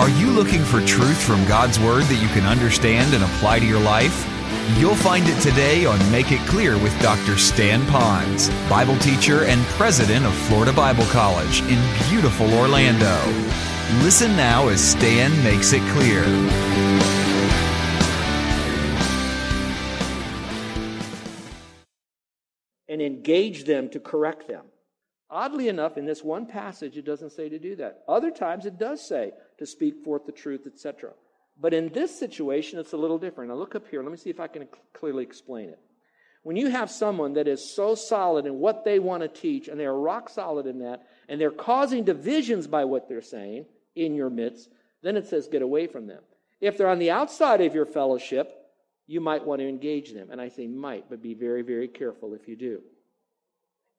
Are you looking for truth from God's Word that you can understand and apply to your life? You'll find it today on Make It Clear with Dr. Stan Ponz, Bible teacher and president of Florida Bible College in beautiful Orlando. Listen now as Stan makes it clear. And engage them to correct them. Oddly enough, in this one passage, it doesn't say to do that. Other times, it does say to speak forth the truth, etc. But in this situation, it's a little different. Now, look up here. Let me see if I can clearly explain it. When you have someone that is so solid in what they want to teach, and they are rock solid in that, and they're causing divisions by what they're saying in your midst, then it says get away from them. If they're on the outside of your fellowship, you might want to engage them. And I say might, but be very, very careful if you do.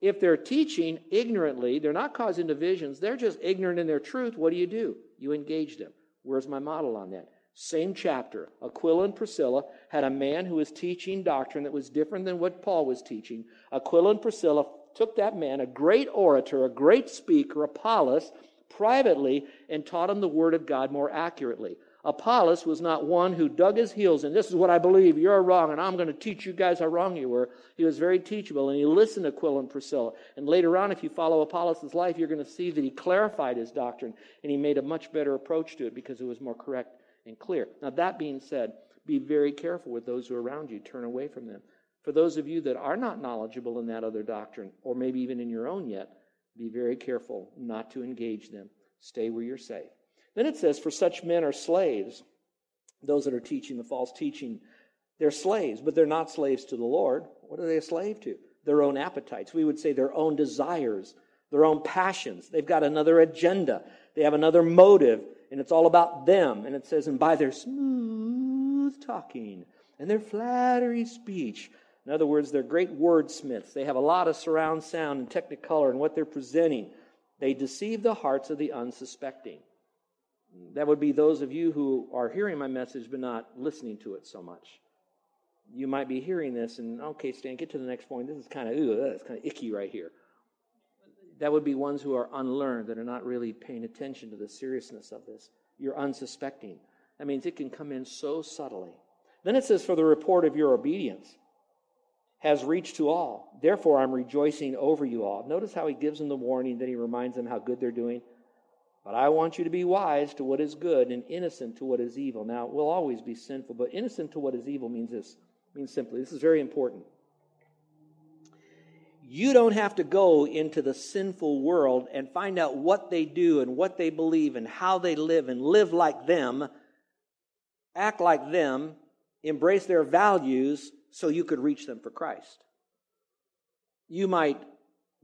If they're teaching ignorantly, they're not causing divisions, they're just ignorant in their truth, what do you do? You engage them. Where's my model on that? Same chapter. Aquila and Priscilla had a man who was teaching doctrine that was different than what Paul was teaching. Aquila and Priscilla took that man, a great orator, a great speaker, Apollos, privately and taught him the word of God more accurately. Apollos was not one who dug his heels and this is what I believe, you're wrong, and I'm going to teach you guys how wrong you were. He was very teachable and he listened to Aquila and Priscilla. And later on, if you follow Apollos' life, you're going to see that he clarified his doctrine and he made a much better approach to it because it was more correct and clear. Now, that being said, be very careful with those who are around you. Turn away from them. For those of you that are not knowledgeable in that other doctrine, or maybe even in your own yet, be very careful not to engage them. Stay where you're safe. Then it says, For such men are slaves. Those that are teaching the false teaching, they're slaves, but they're not slaves to the Lord. What are they a slave to? Their own appetites. We would say their own desires, their own passions. They've got another agenda, they have another motive and it's all about them. And it says, and by their smooth talking and their flattery speech. In other words, they're great wordsmiths. They have a lot of surround sound and technicolor in what they're presenting. They deceive the hearts of the unsuspecting. That would be those of you who are hearing my message but not listening to it so much. You might be hearing this and, okay, Stan, get to the next point. This is kind of, ooh, that's kind of icky right here that would be ones who are unlearned, that are not really paying attention to the seriousness of this. You're unsuspecting. That means it can come in so subtly. Then it says, For the report of your obedience has reached to all. Therefore, I'm rejoicing over you all. Notice how he gives them the warning, then he reminds them how good they're doing. But I want you to be wise to what is good and innocent to what is evil. Now, we'll always be sinful, but innocent to what is evil means this. Means simply, this is very important. You don't have to go into the sinful world and find out what they do and what they believe and how they live and live like them, act like them, embrace their values so you could reach them for Christ. You might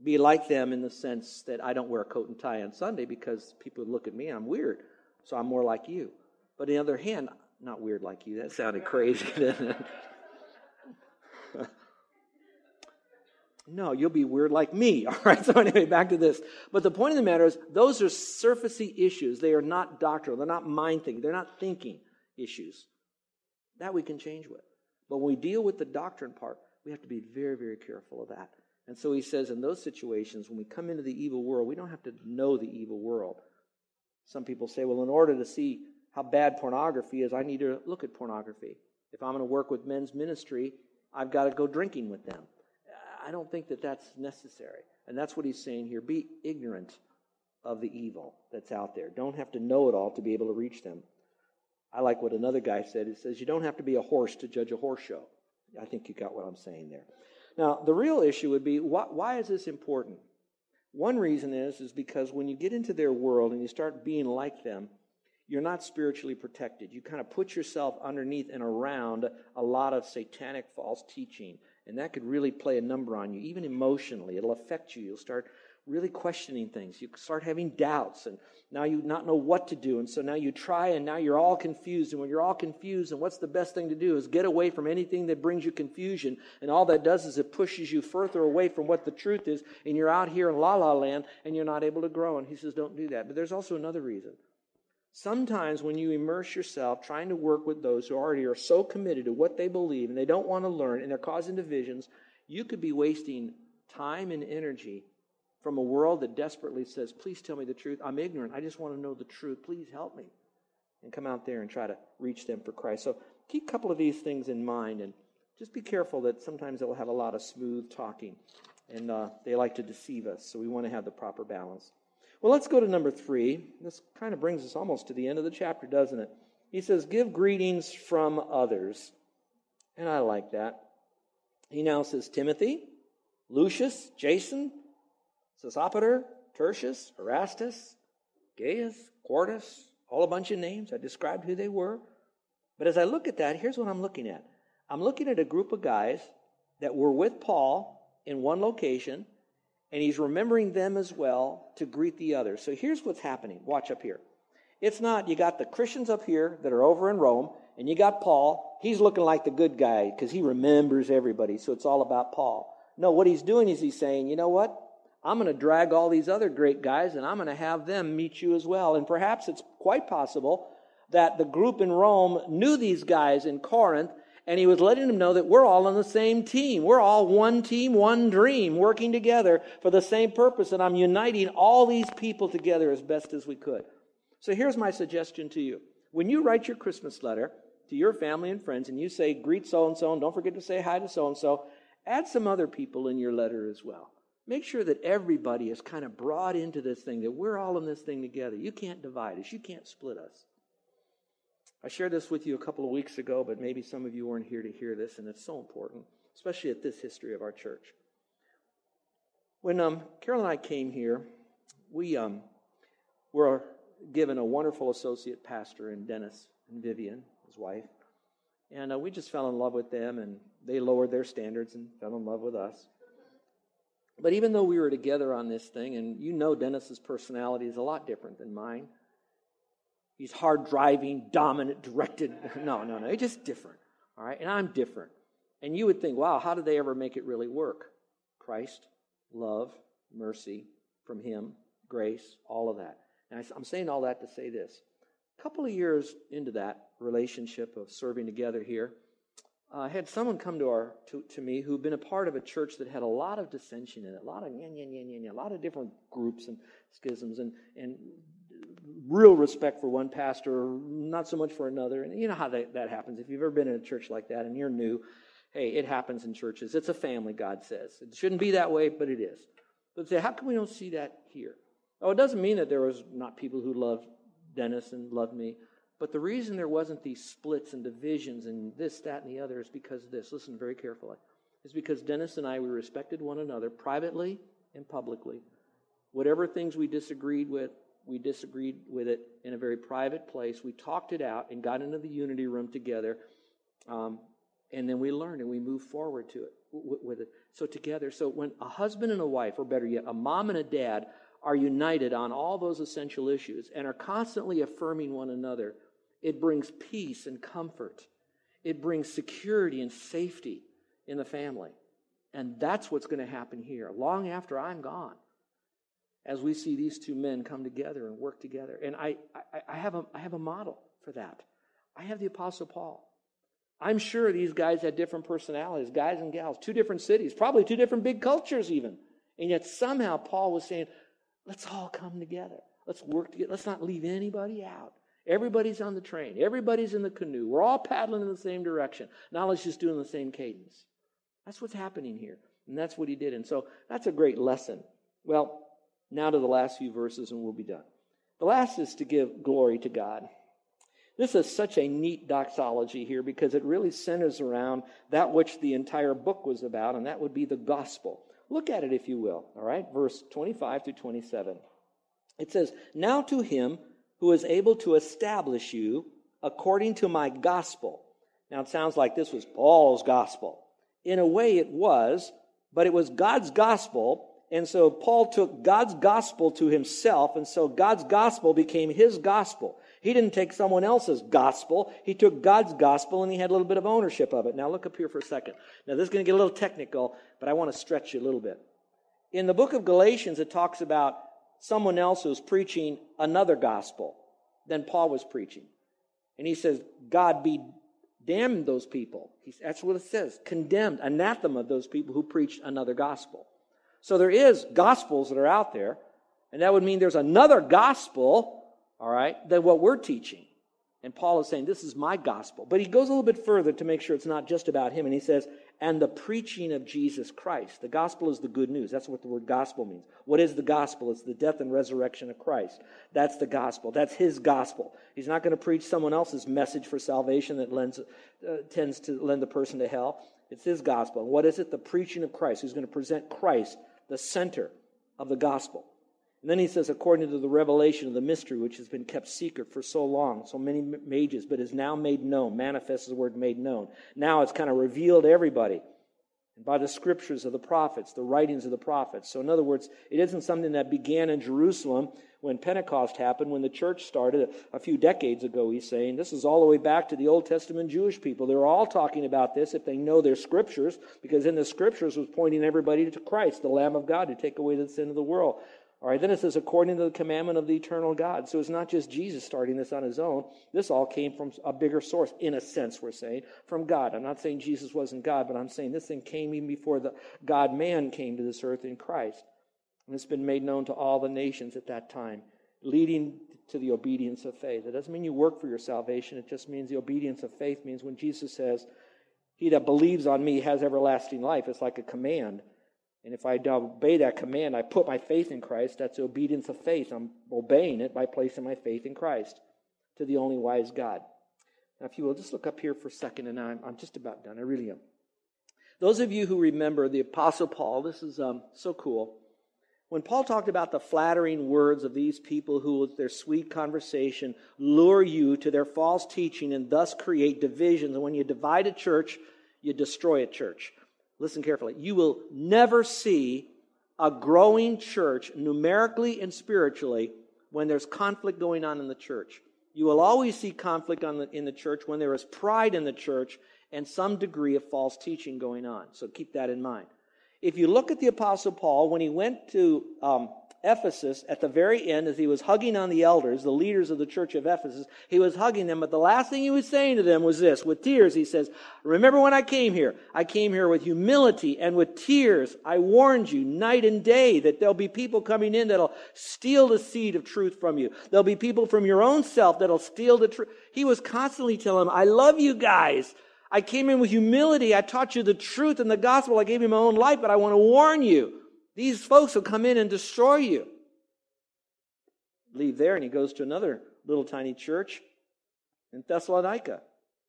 be like them in the sense that I don't wear a coat and tie on Sunday because people look at me, and I'm weird, so I'm more like you. But on the other hand, not weird like you, that sounded crazy? No, you'll be weird like me. All right, so anyway, back to this. But the point of the matter is, those are surfacey issues. They are not doctrinal. They're not mind thinking. They're not thinking issues. That we can change with. But when we deal with the doctrine part, we have to be very, very careful of that. And so he says, in those situations, when we come into the evil world, we don't have to know the evil world. Some people say, well, in order to see how bad pornography is, I need to look at pornography. If I'm going to work with men's ministry, I've got to go drinking with them. I don't think that that's necessary. And that's what he's saying here. Be ignorant of the evil that's out there. Don't have to know it all to be able to reach them. I like what another guy said. He says, You don't have to be a horse to judge a horse show. I think you got what I'm saying there. Now, the real issue would be why, why is this important? One reason is, is because when you get into their world and you start being like them, you're not spiritually protected. You kind of put yourself underneath and around a lot of satanic false teaching and that could really play a number on you, even emotionally. It'll affect you. You'll start really questioning things. You start having doubts, and now you not know what to do. And so now you try, and now you're all confused. And when you're all confused, and what's the best thing to do is get away from anything that brings you confusion. And all that does is it pushes you further away from what the truth is, and you're out here in la la land, and you're not able to grow. And he says, don't do that. But there's also another reason. Sometimes when you immerse yourself trying to work with those who already are so committed to what they believe and they don't want to learn and they're causing divisions, you could be wasting time and energy from a world that desperately says, Please tell me the truth. I'm ignorant. I just want to know the truth. Please help me. and come out there and try to reach them for Christ. So keep a couple of these things in mind and just be careful that sometimes they'll have a lot of smooth talking and uh, they like to deceive us. So we want to have the proper balance. Well, let's go to number three. This kind of brings us almost to the end of the chapter, doesn't it? He says, Give greetings from others. And I like that. He now says, Timothy, Lucius, Jason, Sosipater, Tertius, Erastus, Gaius, Quartus, all a bunch of names. I described who they were. But as I look at that, here's what I'm looking at I'm looking at a group of guys that were with Paul in one location, and he's remembering them as well to greet the others. So here's what's happening. Watch up here. It's not, you got the Christians up here that are over in Rome, and you got Paul. He's looking like the good guy because he remembers everybody, so it's all about Paul. No, what he's doing is he's saying, you know what? I'm going to drag all these other great guys and I'm going to have them meet you as well. And perhaps it's quite possible that the group in Rome knew these guys in Corinth and he was letting them know that we're all on the same team. We're all one team, one dream, working together for the same purpose. And I'm uniting all these people together as best as we could. So here's my suggestion to you. When you write your Christmas letter to your family and friends and you say, greet so and so, and don't forget to say hi to so and so, add some other people in your letter as well. Make sure that everybody is kind of brought into this thing, that we're all in this thing together. You can't divide us, you can't split us. I shared this with you a couple of weeks ago, but maybe some of you weren't here to hear this, and it's so important, especially at this history of our church. When um, Carol and I came here, we um, were given a wonderful associate pastor in Dennis and Vivian, his wife. And uh, we just fell in love with them, and they lowered their standards and fell in love with us. But even though we were together on this thing, and you know Dennis's personality is a lot different than mine. He's hard driving, dominant, directed. No, no, no. He's just different. All right? And I'm different. And you would think, wow, how did they ever make it really work? Christ, love, mercy from Him, grace, all of that. And I'm saying all that to say this. A couple of years into that relationship of serving together here, I uh, had someone come to our to, to me who'd been a part of a church that had a lot of dissension in it, a lot of yan, yan, yan, yan, a lot of different groups and schisms, and and real respect for one pastor, not so much for another. And you know how that, that happens. If you've ever been in a church like that and you're new, hey, it happens in churches. It's a family, God says. It shouldn't be that way, but it is. But say, how come we don't see that here? Oh, it doesn't mean that there was not people who loved Dennis and loved me. But the reason there wasn't these splits and divisions and this, that, and the other is because of this. Listen very carefully. It's because Dennis and I, we respected one another privately and publicly. Whatever things we disagreed with, we disagreed with it in a very private place. We talked it out and got into the unity room together. Um, and then we learned and we moved forward to it with it. So together, so when a husband and a wife, or better yet, a mom and a dad are united on all those essential issues and are constantly affirming one another, it brings peace and comfort. It brings security and safety in the family. And that's what's going to happen here, long after I'm gone, as we see these two men come together and work together. And I, I, I, have, a, I have a model for that. I have the Apostle Paul. I'm sure these guys had different personalities, guys and gals, two different cities, probably two different big cultures, even. And yet somehow Paul was saying, let's all come together. Let's work together. Let's not leave anybody out. Everybody's on the train. Everybody's in the canoe. We're all paddling in the same direction. Now let's just do the same cadence. That's what's happening here. And that's what he did. And so that's a great lesson. Well, now to the last few verses and we'll be done. The last is to give glory to God. This is such a neat doxology here because it really centers around that which the entire book was about, and that would be the gospel. Look at it, if you will. All right, verse 25 through 27. It says, Now to him who is able to establish you according to my gospel. Now it sounds like this was Paul's gospel. In a way it was, but it was God's gospel. And so Paul took God's gospel to himself, and so God's gospel became his gospel. He didn't take someone else's gospel. He took God's gospel and he had a little bit of ownership of it. Now look up here for a second. Now this is going to get a little technical, but I want to stretch you a little bit. In the book of Galatians, it talks about someone else who's preaching another gospel than Paul was preaching. And he says, God be damned those people. that's what it says. Condemned, anathema those people who preached another gospel. So there is gospels that are out there, and that would mean there's another gospel, all right, than what we're teaching. And Paul is saying, This is my gospel. But he goes a little bit further to make sure it's not just about him. And he says, And the preaching of Jesus Christ. The gospel is the good news. That's what the word gospel means. What is the gospel? It's the death and resurrection of Christ. That's the gospel. That's his gospel. He's not going to preach someone else's message for salvation that lends, uh, tends to lend the person to hell. It's his gospel. And what is it? The preaching of Christ. Who's going to present Christ, the center of the gospel. And then he says, according to the revelation of the mystery, which has been kept secret for so long, so many ages, but is now made known. Manifest is the word made known. Now it's kind of revealed to everybody by the scriptures of the prophets, the writings of the prophets. So, in other words, it isn't something that began in Jerusalem when Pentecost happened, when the church started a few decades ago, he's saying. This is all the way back to the Old Testament Jewish people. They were all talking about this if they know their scriptures, because in the scriptures was pointing everybody to Christ, the Lamb of God, to take away the sin of the world. All right, then it says, according to the commandment of the eternal God. So it's not just Jesus starting this on his own. This all came from a bigger source, in a sense, we're saying, from God. I'm not saying Jesus wasn't God, but I'm saying this thing came even before the God man came to this earth in Christ. And it's been made known to all the nations at that time, leading to the obedience of faith. It doesn't mean you work for your salvation, it just means the obedience of faith means when Jesus says, He that believes on me has everlasting life, it's like a command. And if I obey that command, I put my faith in Christ, that's obedience of faith. I'm obeying it by placing my faith in Christ to the only wise God. Now, if you will, just look up here for a second, and I'm, I'm just about done. I really am. Those of you who remember the Apostle Paul, this is um, so cool. When Paul talked about the flattering words of these people who, with their sweet conversation, lure you to their false teaching and thus create divisions, and when you divide a church, you destroy a church listen carefully, you will never see a growing church numerically and spiritually when there's conflict going on in the church. You will always see conflict the, in the church when there is pride in the church and some degree of false teaching going on. So keep that in mind. If you look at the Apostle Paul, when he went to um, Ephesus, at the very end, as he was hugging on the elders, the leaders of the church of Ephesus, he was hugging them, but the last thing he was saying to them was this. With tears, he says, Remember when I came here? I came here with humility and with tears. I warned you night and day that there'll be people coming in that'll steal the seed of truth from you. There'll be people from your own self that'll steal the truth. He was constantly telling them, I love you guys. I came in with humility. I taught you the truth and the gospel. I gave you my own life, but I want to warn you. These folks will come in and destroy you. Leave there, and he goes to another little tiny church in Thessalonica.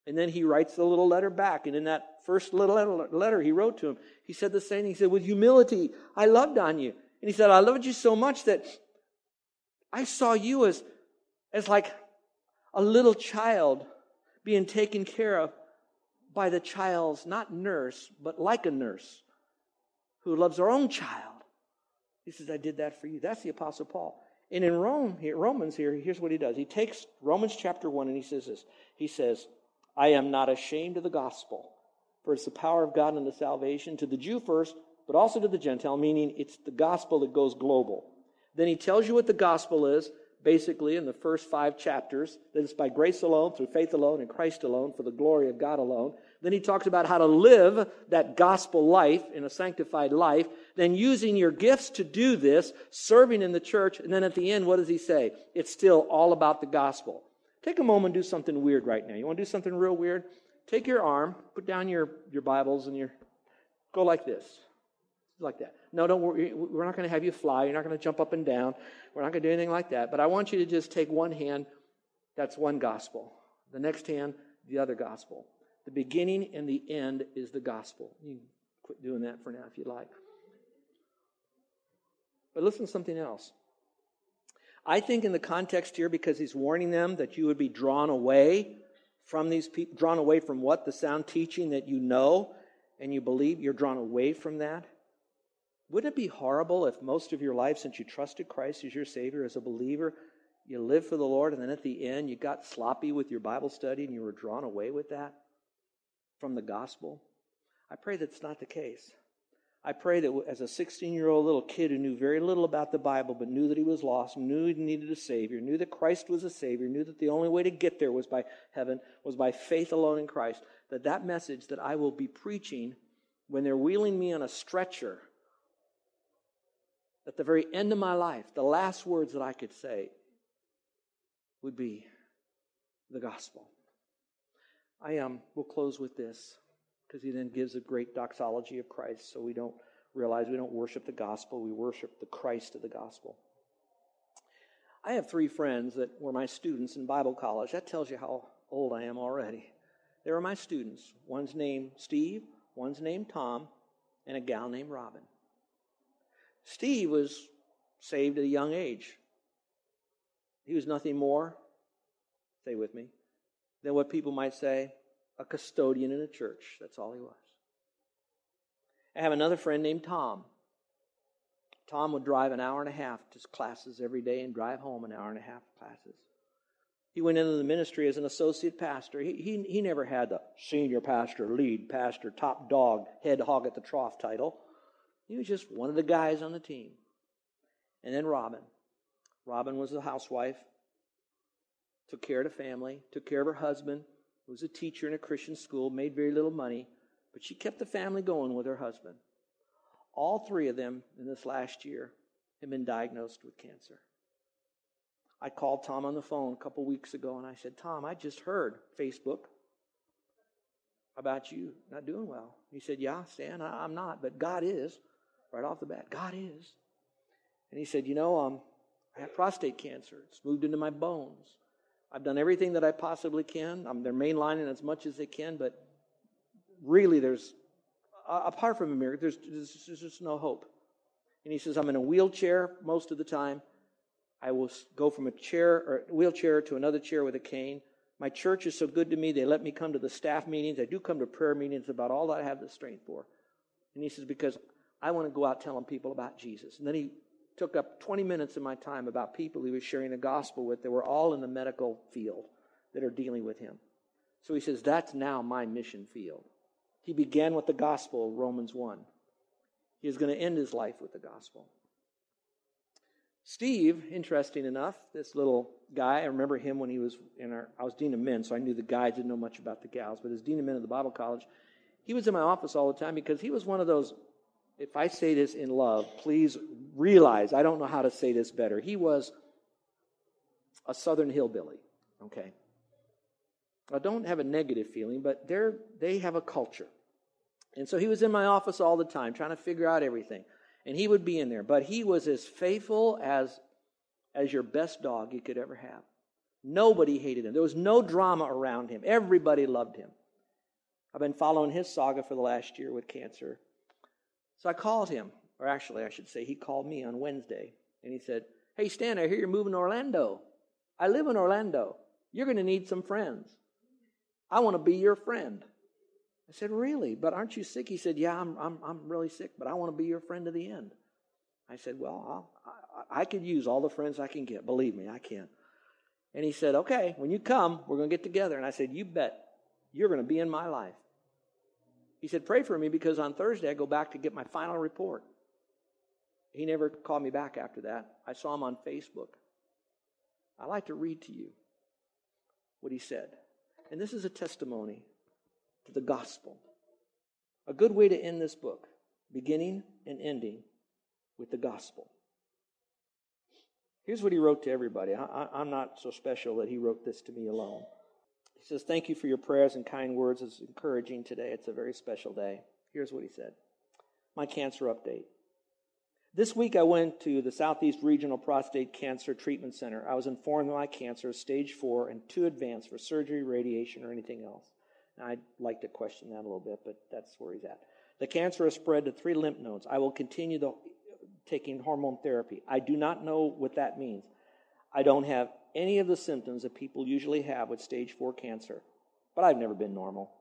And then he writes the little letter back. And in that first little letter he wrote to him, he said the same. Thing. He said, With humility, I loved on you. And he said, I loved you so much that I saw you as, as like a little child being taken care of by the child's, not nurse, but like a nurse who loves her own child. He says, I did that for you. That's the Apostle Paul. And in Rome, here, Romans here, here's what he does. He takes Romans chapter 1 and he says this. He says, I am not ashamed of the gospel, for it's the power of God unto salvation to the Jew first, but also to the Gentile, meaning it's the gospel that goes global. Then he tells you what the gospel is, basically in the first five chapters, that it's by grace alone, through faith alone, in Christ alone, for the glory of God alone. Then he talks about how to live that gospel life in a sanctified life. Then using your gifts to do this, serving in the church. And then at the end, what does he say? It's still all about the gospel. Take a moment do something weird right now. You want to do something real weird? Take your arm, put down your, your Bibles, and your go like this. Like that. No, don't worry. We're not going to have you fly. You're not going to jump up and down. We're not going to do anything like that. But I want you to just take one hand. That's one gospel. The next hand, the other gospel. The beginning and the end is the gospel. You can quit doing that for now if you like. But listen to something else. I think in the context here, because he's warning them that you would be drawn away from these people, drawn away from what? The sound teaching that you know and you believe, you're drawn away from that. Wouldn't it be horrible if most of your life, since you trusted Christ as your Savior, as a believer, you lived for the Lord, and then at the end you got sloppy with your Bible study and you were drawn away with that? From the gospel? I pray that's not the case. I pray that as a 16 year old little kid who knew very little about the Bible, but knew that he was lost, knew he needed a Savior, knew that Christ was a Savior, knew that the only way to get there was by heaven, was by faith alone in Christ, that that message that I will be preaching when they're wheeling me on a stretcher, at the very end of my life, the last words that I could say would be, the gospel. I um, will close with this because he then gives a great doxology of Christ so we don't realize we don't worship the gospel, we worship the Christ of the gospel. I have three friends that were my students in Bible college. That tells you how old I am already. They were my students. One's named Steve, one's named Tom, and a gal named Robin. Steve was saved at a young age. He was nothing more, stay with me, than what people might say a custodian in a church. That's all he was. I have another friend named Tom. Tom would drive an hour and a half to classes every day and drive home an hour and a half classes. He went into the ministry as an associate pastor. He, he, he never had the senior pastor, lead pastor, top dog, head hog at the trough title. He was just one of the guys on the team. And then Robin. Robin was a housewife, took care of the family, took care of her husband, who was a teacher in a Christian school, made very little money, but she kept the family going with her husband. All three of them in this last year have been diagnosed with cancer. I called Tom on the phone a couple weeks ago and I said, Tom, I just heard Facebook about you not doing well. He said, Yeah, Stan, I, am not, but God is. Right off the bat, God is. And he said, You know, um, I have prostate cancer. It's moved into my bones. I've done everything that I possibly can. I'm, they're mainlining as much as they can, but really, there's, apart from a miracle, there's, there's, there's just no hope. And he says, I'm in a wheelchair most of the time. I will go from a chair or wheelchair to another chair with a cane. My church is so good to me, they let me come to the staff meetings. I do come to prayer meetings about all that I have the strength for. And he says, Because I want to go out telling people about Jesus. And then he took up 20 minutes of my time about people he was sharing the gospel with that were all in the medical field that are dealing with him. So he says, That's now my mission field. He began with the gospel, Romans 1. He is going to end his life with the gospel. Steve, interesting enough, this little guy, I remember him when he was in our, I was dean of men, so I knew the guys, didn't know much about the gals, but as dean of men at the Bible college, he was in my office all the time because he was one of those, if I say this in love, please realize I don't know how to say this better. He was a southern hillbilly, okay? I don't have a negative feeling, but they're, they have a culture. And so he was in my office all the time trying to figure out everything and he would be in there. But he was as faithful as, as your best dog you could ever have. Nobody hated him. There was no drama around him. Everybody loved him. I've been following his saga for the last year with cancer. So I called him, or actually, I should say, he called me on Wednesday, and he said, Hey, Stan, I hear you're moving to Orlando. I live in Orlando. You're going to need some friends. I want to be your friend. I said, Really? But aren't you sick? He said, Yeah, I'm, I'm, I'm really sick, but I want to be your friend to the end. I said, Well, I, I could use all the friends I can get. Believe me, I can. And he said, Okay, when you come, we're going to get together. And I said, You bet. You're going to be in my life. He said, Pray for me because on Thursday I go back to get my final report. He never called me back after that. I saw him on Facebook. I like to read to you what he said. And this is a testimony to the gospel. A good way to end this book, beginning and ending with the gospel. Here's what he wrote to everybody. I, am not so special that he wrote this to me alone. He says, Thank you for your prayers and kind words. It's encouraging today. It's a very special day. Here's what he said My cancer update. This week I went to the Southeast Regional Prostate Cancer Treatment Center. I was informed that my cancer is stage four and too advanced for surgery, radiation, or anything else. I'd like to question that a little bit, but that's where he's at. The cancer has spread to three lymph nodes. I will continue the, taking hormone therapy. I do not know what that means. I don't have any of the symptoms that people usually have with stage four cancer, but I've never been normal.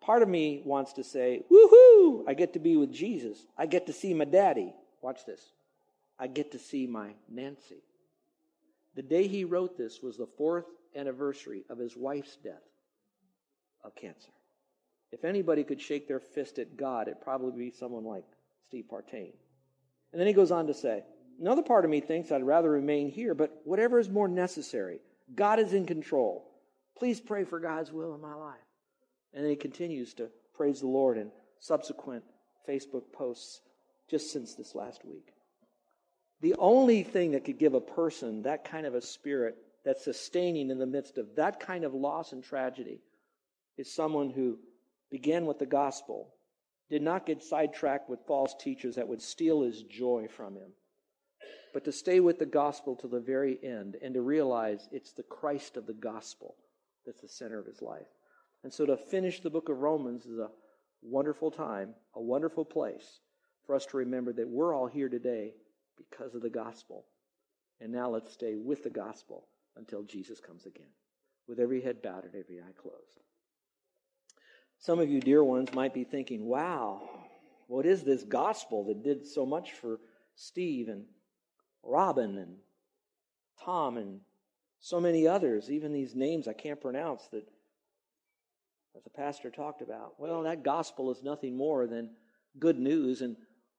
Part of me wants to say, woohoo, I get to be with Jesus. I get to see my daddy. Watch this. I get to see my Nancy. The day he wrote this was the fourth anniversary of his wife's death of cancer. If anybody could shake their fist at God, it'd probably be someone like Steve Partain. And then he goes on to say, Another part of me thinks I'd rather remain here, but whatever is more necessary, God is in control. Please pray for God's will in my life. And then he continues to praise the Lord in subsequent Facebook posts just since this last week. The only thing that could give a person that kind of a spirit that's sustaining in the midst of that kind of loss and tragedy is someone who began with the gospel, did not get sidetracked with false teachers that would steal his joy from him, but to stay with the gospel to the very end and to realize it's the Christ of the gospel that's the center of his life. And so to finish the book of Romans is a wonderful time, a wonderful place for us to remember that we're all here today because of the gospel. And now let's stay with the gospel until Jesus comes again, with every head bowed and every eye closed. Some of you, dear ones, might be thinking, wow, what is this gospel that did so much for Steve and Robin and Tom and so many others, even these names I can't pronounce that, that the pastor talked about? Well, that gospel is nothing more than good news. And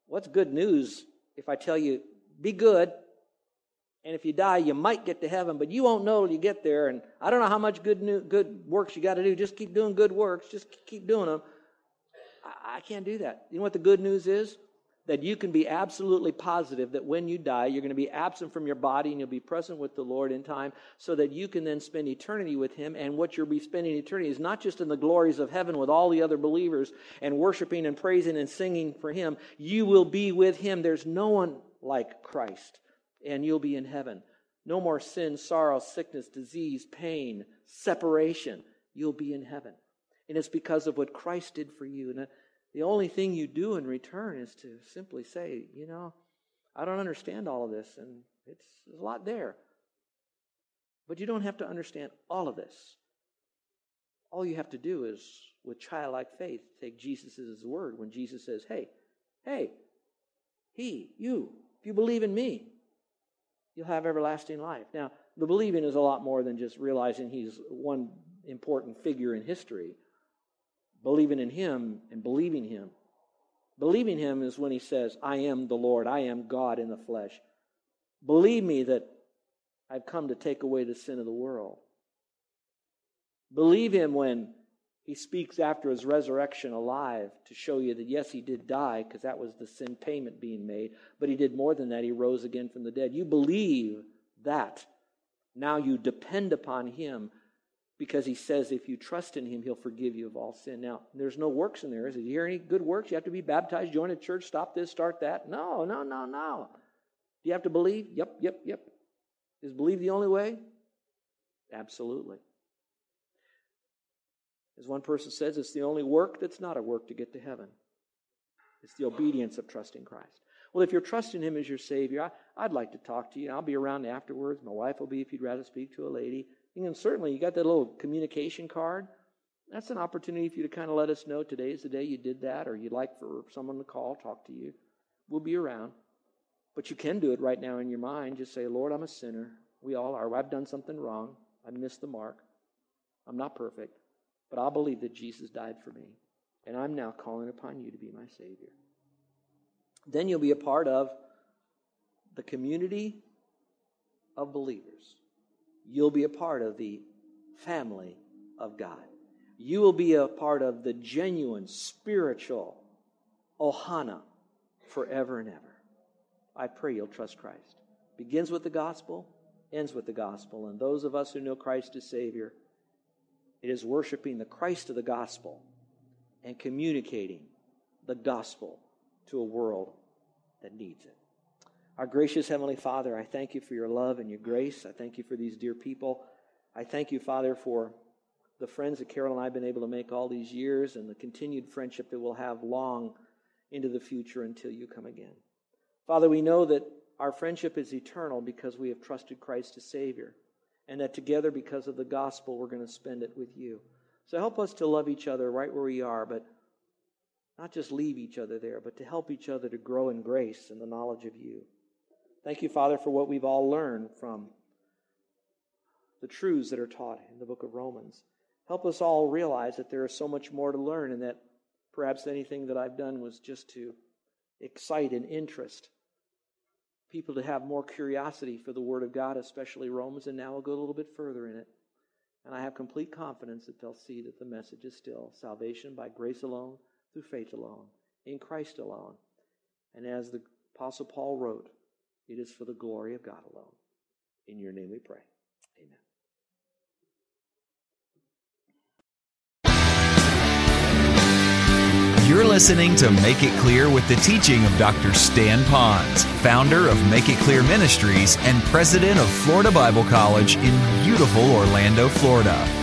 what's good news if I tell you, be good, and if you die, you might get to heaven, but you won't know till you get there. And I don't know how much good new, good works you got to do. Just keep doing good works. Just keep doing them. I, I can't do that. You know what the good news is? That you can be absolutely positive that when you die, you're going to be absent from your body and you'll be present with the Lord in time so that you can then spend eternity with Him. And what you'll be spending eternity is not just in the glories of heaven with all the other believers and worshiping and praising and singing for Him. You will be with Him. There's no one like Christ and you'll be in heaven. No more sin, sorrow, sickness, disease, pain, separation. You'll be in heaven. And it's because of what Christ did for you. The only thing you do in return is to simply say, you know, I don't understand all of this, and it's a lot there. But you don't have to understand all of this. All you have to do is, with childlike faith, take Jesus his word when Jesus says, Hey, hey, he, you, if you believe in me, you'll have everlasting life. Now, the believing is a lot more than just realizing he's one important figure in history. Believing in him and believing him. Believing him is when he says, I am the Lord, I am God in the flesh. Believe me that I've come to take away the sin of the world. Believe him when he speaks after his resurrection alive to show you that, yes, he did die because that was the sin payment being made, but he did more than that. He rose again from the dead. You believe that. Now you depend upon him because he says if you trust in him, he'll forgive you of all sin. Now, there's no works in there. Is it? You hear any good works? You have to be baptized, join a church, stop this, start that? No, no, no, no. Do you have to believe? Yep, yep, yep. Is believe the only way? Absolutely. As one person says, it's the only work that's not a work to get to heaven. It's the obedience of trusting Christ. Well, if you're trusting Him as your Savior, I, would like to talk to you. I'll be around afterwards. My wife will be if you'd rather speak to a lady. You can certainly, you got that little communication card. That's an opportunity for you to kind of let us know today is the day you did that, or you'd like for someone to call, talk to you. We'll be around. But you can do it right now in your mind. Just say, Lord, I'm a sinner. We all are. I've done something wrong. I missed the mark. I'm not perfect. But I'll believe that Jesus died for me. And I'm now calling upon you to be my Savior. Then you'll be a part of the community of believers. You'll be a part of the family of God. You will be a part of the genuine spiritual ohana forever and ever. I pray you'll trust Christ. Begins with the gospel, ends with the gospel. And those of us who know Christ as Savior, it is worshiping the Christ of the gospel and communicating the gospel to a world that needs it. Our gracious Heavenly Father, I thank you for your love and your grace. I thank you for these dear people. I thank you, Father, for the friends that Carol and I have been able to make all these years and the continued friendship that we'll have long into the future until you come again. Father, we know that our friendship is eternal because we have trusted Christ as Savior and that together, because of the gospel, we're going to spend it with you. So help us to love each other right where we are, but not just leave each other there, but to help each other to grow in grace and the knowledge of you. Thank you, Father, for what we've all learned from the truths that are taught in the book of Romans. Help us all realize that there is so much more to learn, and that perhaps anything that I've done was just to excite an interest people to have more curiosity for the Word of God, especially Romans, and now we'll go a little bit further in it. And I have complete confidence that they'll see that the message is still salvation by grace alone, through faith alone, in Christ alone. And as the Apostle Paul wrote, It is for the glory of God alone. In your name we pray. Amen. You're listening to Make It Clear with the teaching of Dr. Stan Ponz, founder of Make It Clear Ministries and president of Florida Bible College in beautiful Orlando, Florida.